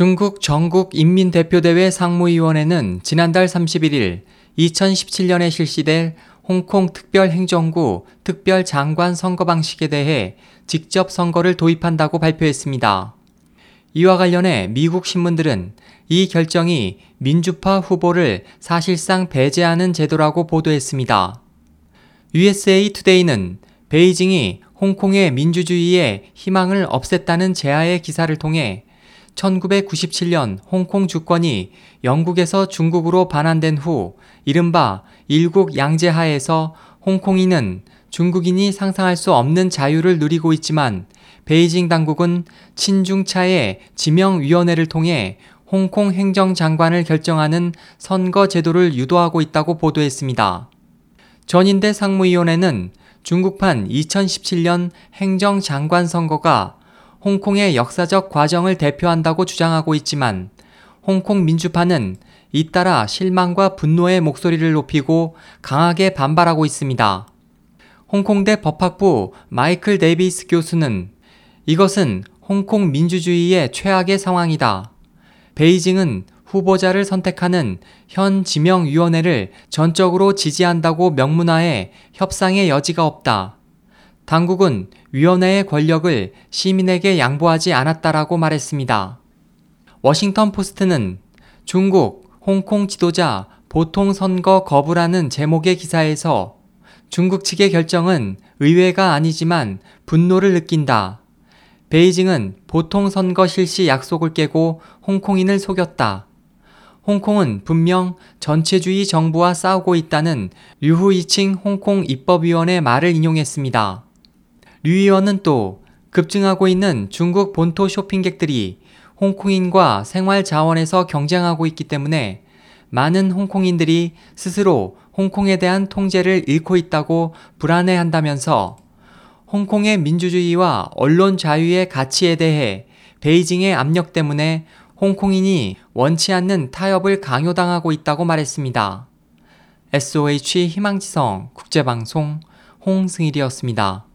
중국 전국 인민대표대회 상무위원회는 지난달 31일 2017년에 실시될 홍콩 특별행정구 특별장관 선거 방식에 대해 직접 선거를 도입한다고 발표했습니다. 이와 관련해 미국 신문들은 이 결정이 민주파 후보를 사실상 배제하는 제도라고 보도했습니다. USA 투데이는 베이징이 홍콩의 민주주의에 희망을 없앴다는 제하의 기사를 통해 1997년 홍콩 주권이 영국에서 중국으로 반환된 후 이른바 일국 양제하에서 홍콩인은 중국인이 상상할 수 없는 자유를 누리고 있지만 베이징 당국은 친중차의 지명위원회를 통해 홍콩 행정장관을 결정하는 선거 제도를 유도하고 있다고 보도했습니다. 전인대 상무위원회는 중국판 2017년 행정장관 선거가 홍콩의 역사적 과정을 대표한다고 주장하고 있지만 홍콩 민주파는 잇따라 실망과 분노의 목소리를 높이고 강하게 반발하고 있습니다. 홍콩대 법학부 마이클 데이비스 교수는 이것은 홍콩 민주주의의 최악의 상황이다. 베이징은 후보자를 선택하는 현 지명위원회를 전적으로 지지한다고 명문화해 협상의 여지가 없다. 당국은 위원회의 권력을 시민에게 양보하지 않았다라고 말했습니다. 워싱턴 포스트는 중국, 홍콩 지도자 보통 선거 거부라는 제목의 기사에서 중국 측의 결정은 의외가 아니지만 분노를 느낀다. 베이징은 보통 선거 실시 약속을 깨고 홍콩인을 속였다. 홍콩은 분명 전체주의 정부와 싸우고 있다는 류후이칭 홍콩 입법위원의 말을 인용했습니다. 류 의원은 또 급증하고 있는 중국 본토 쇼핑객들이 홍콩인과 생활 자원에서 경쟁하고 있기 때문에 많은 홍콩인들이 스스로 홍콩에 대한 통제를 잃고 있다고 불안해 한다면서 홍콩의 민주주의와 언론 자유의 가치에 대해 베이징의 압력 때문에 홍콩인이 원치 않는 타협을 강요당하고 있다고 말했습니다. SOH 희망지성 국제방송 홍승일이었습니다.